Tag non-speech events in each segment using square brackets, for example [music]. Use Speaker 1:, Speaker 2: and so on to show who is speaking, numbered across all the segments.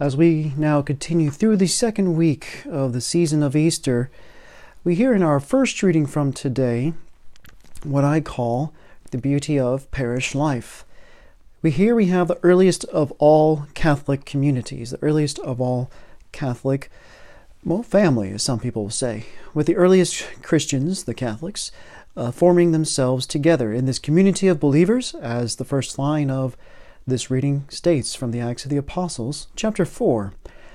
Speaker 1: As we now continue through the second week of the season of Easter, we hear in our first reading from today what I call the beauty of parish life. We here we have the earliest of all Catholic communities, the earliest of all Catholic, well, family, as some people will say, with the earliest Christians, the Catholics, uh, forming themselves together in this community of believers, as the first line of this reading states from the Acts of the Apostles, chapter 4.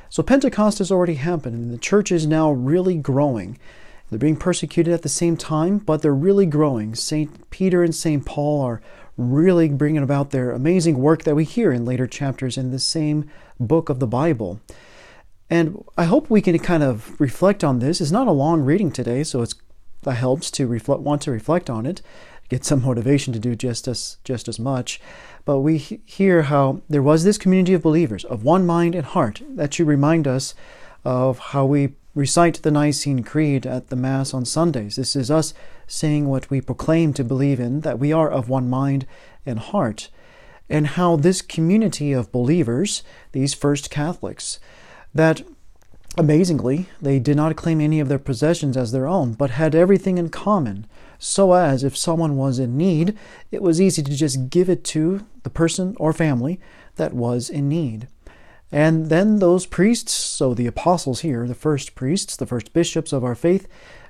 Speaker 1: So Pentecost has already happened, and the church is now really growing. They're being persecuted at the same time, but they're really growing. St. Peter and St. Paul are really bringing about their amazing work that we hear in later chapters in the same book of the Bible. And I hope we can kind of reflect on this. It's not a long reading today, so it's that helps to reflect, want to reflect on it, get some motivation to do just as just as much. But we hear how there was this community of believers of one mind and heart. That should remind us of how we recite the Nicene Creed at the Mass on Sundays. This is us saying what we proclaim to believe in, that we are of one mind and heart. And how this community of believers, these first Catholics, that amazingly, they did not claim any of their possessions as their own, but had everything in common, so as if someone was in need, it was easy to just give it to the person or family that was in need. And then those priests, so the apostles here, the first priests, the first bishops of our faith,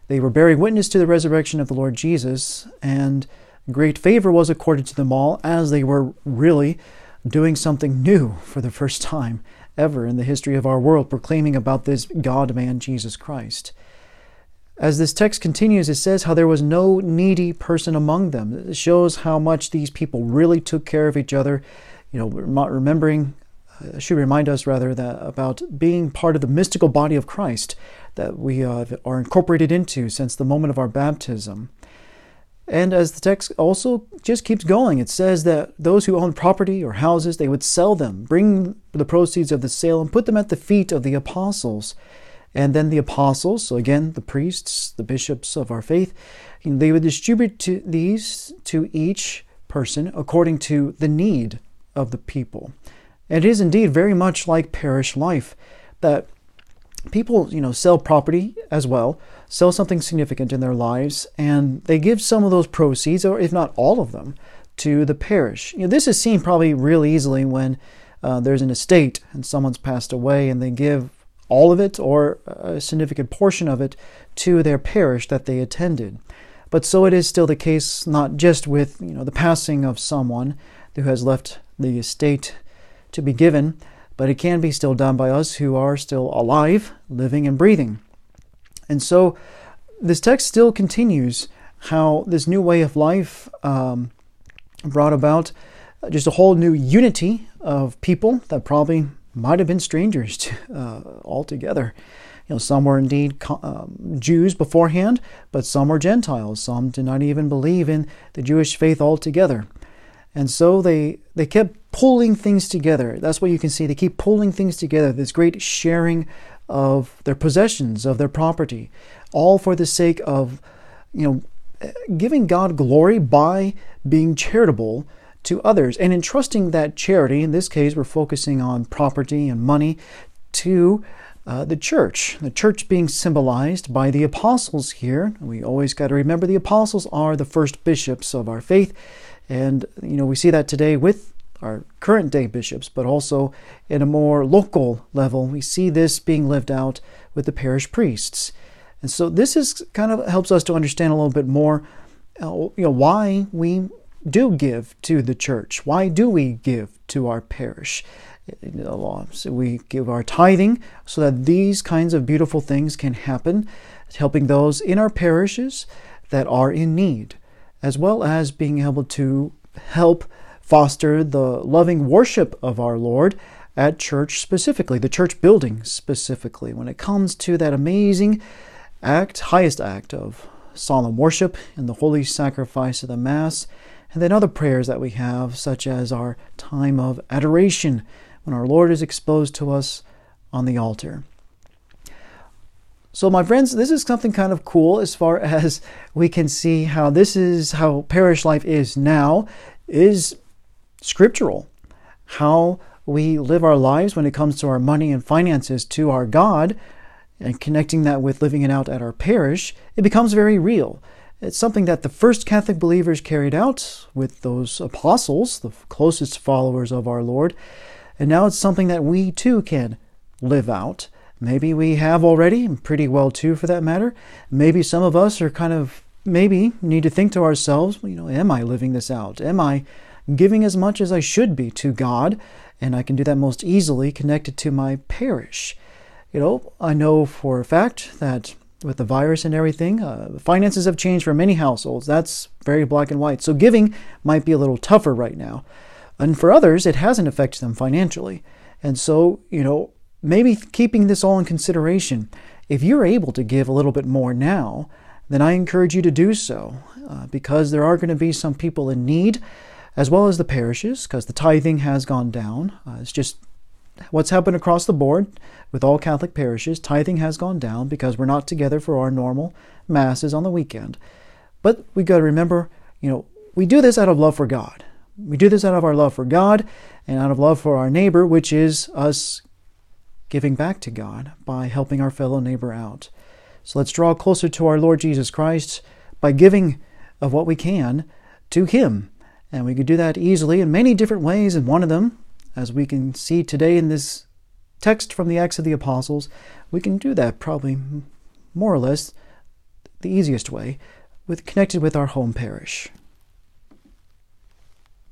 Speaker 1: they were bearing witness to the resurrection of the Lord Jesus, and great favor was accorded to them all as they were really doing something new for the first time ever in the history of our world, proclaiming about this God man, Jesus Christ. As this text continues, it says how there was no needy person among them. It shows how much these people really took care of each other. You know, remembering uh, should remind us rather that about being part of the mystical body of Christ that we uh, are incorporated into since the moment of our baptism. And as the text also just keeps going, it says that those who own property or houses, they would sell them, bring the proceeds of the sale, and put them at the feet of the apostles. And then the apostles, so again, the priests, the bishops of our faith, they would distribute to these to each person according to the need of the people. It is indeed very much like parish life that people, you know, sell property as well, sell something significant in their lives, and they give some of those proceeds, or if not all of them, to the parish. You know, this is seen probably real easily when uh, there's an estate and someone's passed away, and they give all of it or a significant portion of it to their parish that they attended. But so it is still the case, not just with you know the passing of someone who has left the estate to be given, but it can be still done by us who are still alive, living, and breathing. And so this text still continues how this new way of life um, brought about just a whole new unity of people that probably might have been strangers to, uh, altogether. You know, some were indeed um, Jews beforehand, but some were Gentiles. Some did not even believe in the Jewish faith altogether. And so they, they kept pulling things together. That's what you can see. They keep pulling things together, this great sharing of their possessions, of their property, all for the sake of, you know, giving God glory by being charitable to others and entrusting that charity, in this case, we're focusing on property and money, to uh, the church. The church being symbolized by the apostles here. We always got to remember the apostles are the first bishops of our faith. And, you know, we see that today with our current day bishops, but also in a more local level, we see this being lived out with the parish priests. And so this is kind of helps us to understand a little bit more, uh, you know, why we do give to the church. Why do we give to our parish? So we give our tithing so that these kinds of beautiful things can happen, helping those in our parishes that are in need, as well as being able to help foster the loving worship of our Lord at church specifically, the church building specifically, when it comes to that amazing act, highest act of solemn worship in the holy sacrifice of the Mass, and then other prayers that we have, such as our time of adoration when our Lord is exposed to us on the altar. So, my friends, this is something kind of cool as far [laughs] as we can see how this is how parish life is now, is scriptural, how we live our lives when it comes to our money and finances to our God and connecting that with living it out at our parish, it becomes very real. It's something that the first Catholic believers carried out with those apostles, the closest followers of our Lord, and now it's something that we too can live out. Maybe we have already, pretty well too for that matter. Maybe some of us are kind of, maybe need to think to ourselves, you know, am I living this out? Am I giving as much as I should be to God? And I can do that most easily connected to my parish. You know, I know for a fact that with the virus and everything, uh, finances have changed for many households. That's very black and white. So giving might be a little tougher right now. And for others, it hasn't affected them financially. And so, you know, maybe keeping this all in consideration, if you're able to give a little bit more now, then I encourage you to do so uh, because there are going to be some people in need as well as the parishes because the tithing has gone down. Uh, it's just what's happened across the board with all Catholic parishes. Tithing has gone down because we're not together for our normal masses on the weekend. But we got to remember, you know, we do this out of love for God. We do this out of our love for God and out of love for our neighbor, which is us giving back to God by helping our fellow neighbor out. So let's draw closer to our Lord Jesus Christ by giving of what we can to Him. And we could do that easily in many different ways, and one of them, as we can see today in this text from the Acts of the Apostles, we can do that probably more or less the easiest way with connected with our home parish.